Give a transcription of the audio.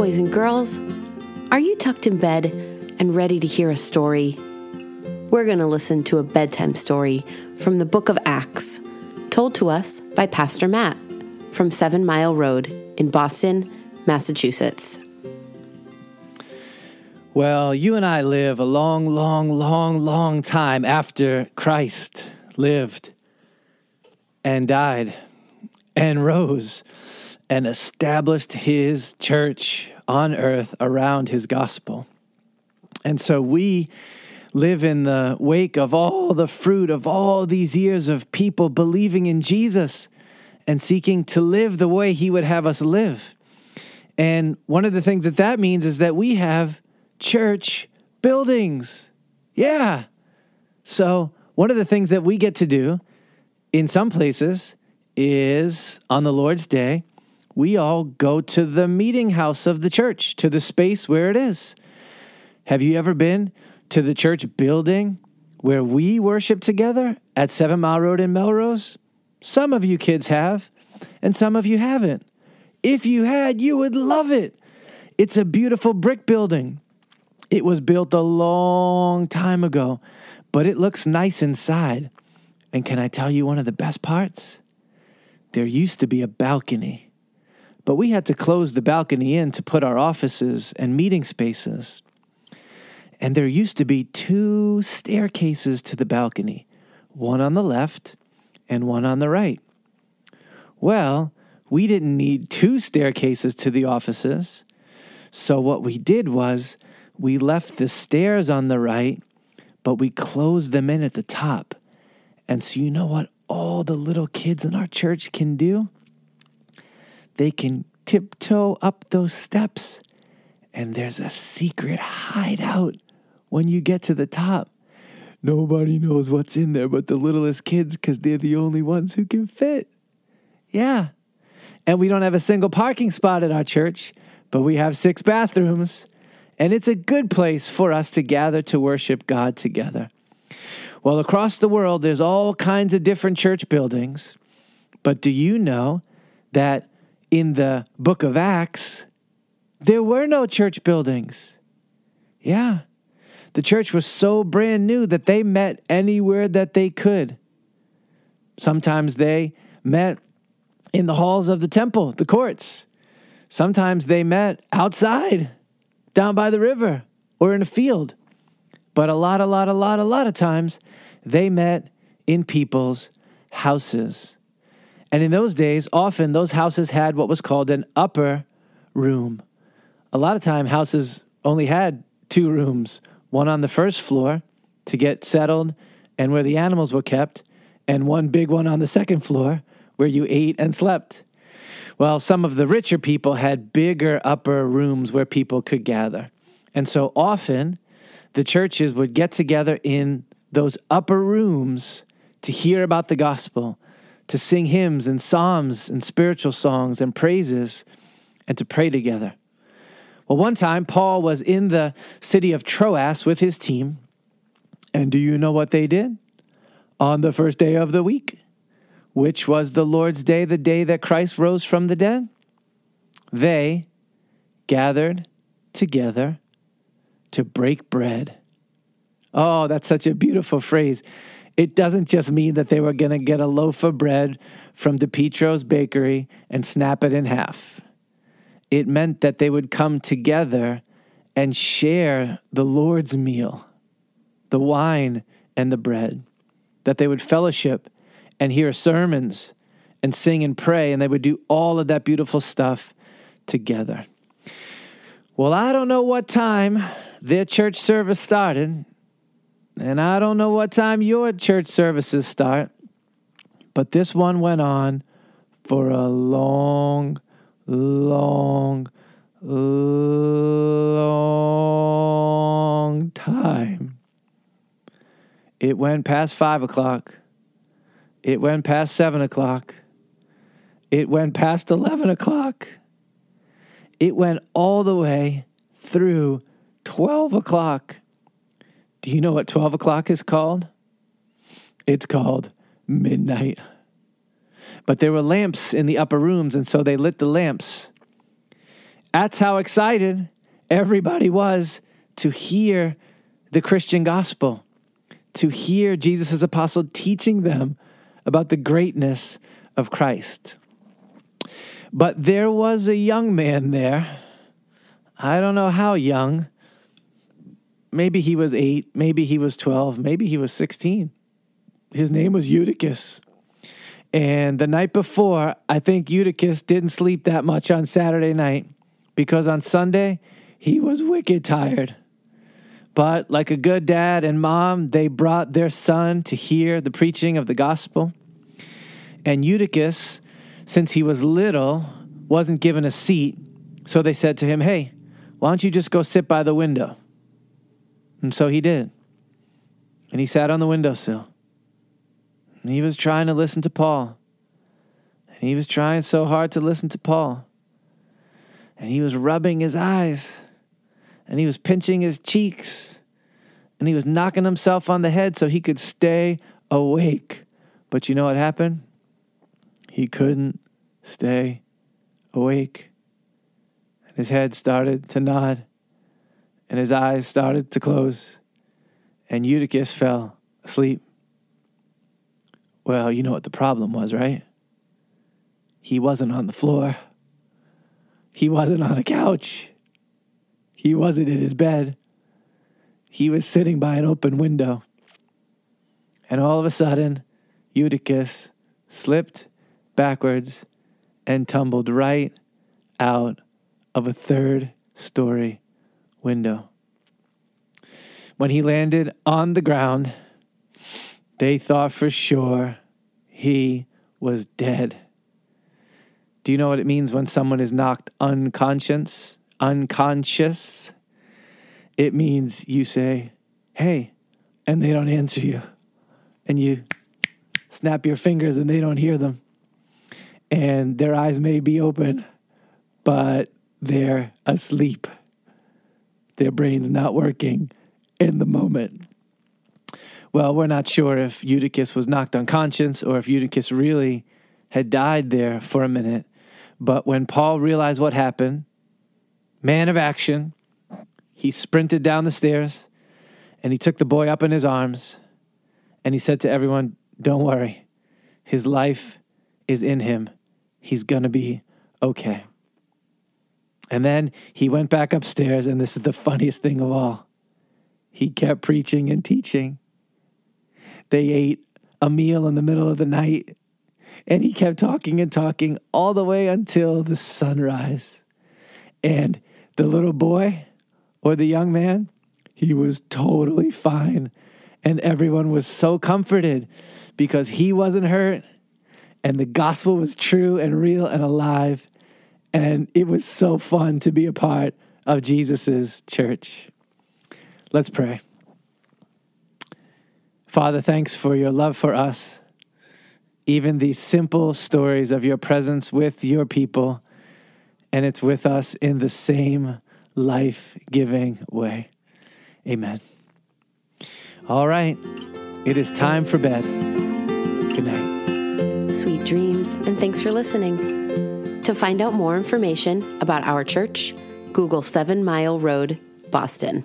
boys and girls. Are you tucked in bed and ready to hear a story? We're going to listen to a bedtime story from the book of Acts, told to us by Pastor Matt from Seven Mile Road in Boston, Massachusetts. Well, you and I live a long, long, long, long time after Christ lived and died and rose and established his church on earth around his gospel. And so we live in the wake of all the fruit of all these years of people believing in Jesus and seeking to live the way he would have us live. And one of the things that that means is that we have church buildings. Yeah. So, one of the things that we get to do in some places is on the Lord's Day, we all go to the meeting house of the church, to the space where it is. Have you ever been to the church building where we worship together at Seven Mile Road in Melrose? Some of you kids have, and some of you haven't. If you had, you would love it. It's a beautiful brick building. It was built a long time ago, but it looks nice inside. And can I tell you one of the best parts? There used to be a balcony, but we had to close the balcony in to put our offices and meeting spaces. And there used to be two staircases to the balcony, one on the left and one on the right. Well, we didn't need two staircases to the offices. So what we did was we left the stairs on the right, but we closed them in at the top. And so, you know what all the little kids in our church can do? They can tiptoe up those steps, and there's a secret hideout when you get to the top. Nobody knows what's in there but the littlest kids because they're the only ones who can fit. Yeah. And we don't have a single parking spot at our church, but we have six bathrooms. And it's a good place for us to gather to worship God together. Well, across the world, there's all kinds of different church buildings. But do you know that in the book of Acts, there were no church buildings? Yeah. The church was so brand new that they met anywhere that they could. Sometimes they met in the halls of the temple, the courts. Sometimes they met outside, down by the river, or in a field. But a lot, a lot, a lot, a lot of times, they met in people's houses. And in those days, often those houses had what was called an upper room. A lot of time, houses only had two rooms one on the first floor to get settled and where the animals were kept, and one big one on the second floor where you ate and slept. Well, some of the richer people had bigger upper rooms where people could gather. And so often, the churches would get together in those upper rooms to hear about the gospel, to sing hymns and psalms and spiritual songs and praises, and to pray together. Well, one time, Paul was in the city of Troas with his team. And do you know what they did? On the first day of the week, which was the Lord's day, the day that Christ rose from the dead, they gathered together to break bread. Oh, that's such a beautiful phrase. It doesn't just mean that they were going to get a loaf of bread from DePietro's bakery and snap it in half. It meant that they would come together and share the Lord's meal, the wine and the bread, that they would fellowship and hear sermons and sing and pray, and they would do all of that beautiful stuff together. Well, I don't know what time their church service started, and I don't know what time your church services start, but this one went on for a long, long, long time. It went past five o'clock. It went past seven o'clock. It went past 11 o'clock. It went all the way through 12 o'clock. Do you know what 12 o'clock is called? It's called midnight. But there were lamps in the upper rooms, and so they lit the lamps. That's how excited everybody was to hear the Christian gospel, to hear Jesus' apostle teaching them about the greatness of Christ. But there was a young man there. I don't know how young. Maybe he was eight, maybe he was 12, maybe he was 16. His name was Eutychus. And the night before, I think Eutychus didn't sleep that much on Saturday night because on Sunday, he was wicked tired. But like a good dad and mom, they brought their son to hear the preaching of the gospel. And Eutychus, since he was little, wasn't given a seat. So they said to him, Hey, why don't you just go sit by the window? And so he did. And he sat on the windowsill. And he was trying to listen to Paul. And he was trying so hard to listen to Paul. And he was rubbing his eyes. And he was pinching his cheeks. And he was knocking himself on the head so he could stay awake. But you know what happened? He couldn't stay awake. And his head started to nod. And his eyes started to close. And Eutychus fell asleep. Well, you know what the problem was, right? He wasn't on the floor. He wasn't on a couch. He wasn't in his bed. He was sitting by an open window. And all of a sudden, Eutychus slipped backwards and tumbled right out of a third story window. When he landed on the ground, they thought for sure he was dead. Do you know what it means when someone is knocked unconscious? Unconscious. It means you say, "Hey," and they don't answer you. And you snap your fingers and they don't hear them. And their eyes may be open, but they're asleep. Their brain's not working in the moment. Well, we're not sure if Eutychus was knocked unconscious or if Eutychus really had died there for a minute. But when Paul realized what happened, man of action, he sprinted down the stairs and he took the boy up in his arms and he said to everyone, Don't worry, his life is in him. He's going to be okay. And then he went back upstairs, and this is the funniest thing of all. He kept preaching and teaching. They ate a meal in the middle of the night, and he kept talking and talking all the way until the sunrise. And the little boy or the young man, he was totally fine. And everyone was so comforted because he wasn't hurt and the gospel was true and real and alive. And it was so fun to be a part of Jesus's church. Let's pray. Father, thanks for your love for us. Even these simple stories of your presence with your people, and it's with us in the same life giving way. Amen. All right, it is time for bed. Good night. Sweet dreams, and thanks for listening. To find out more information about our church, Google Seven Mile Road, Boston.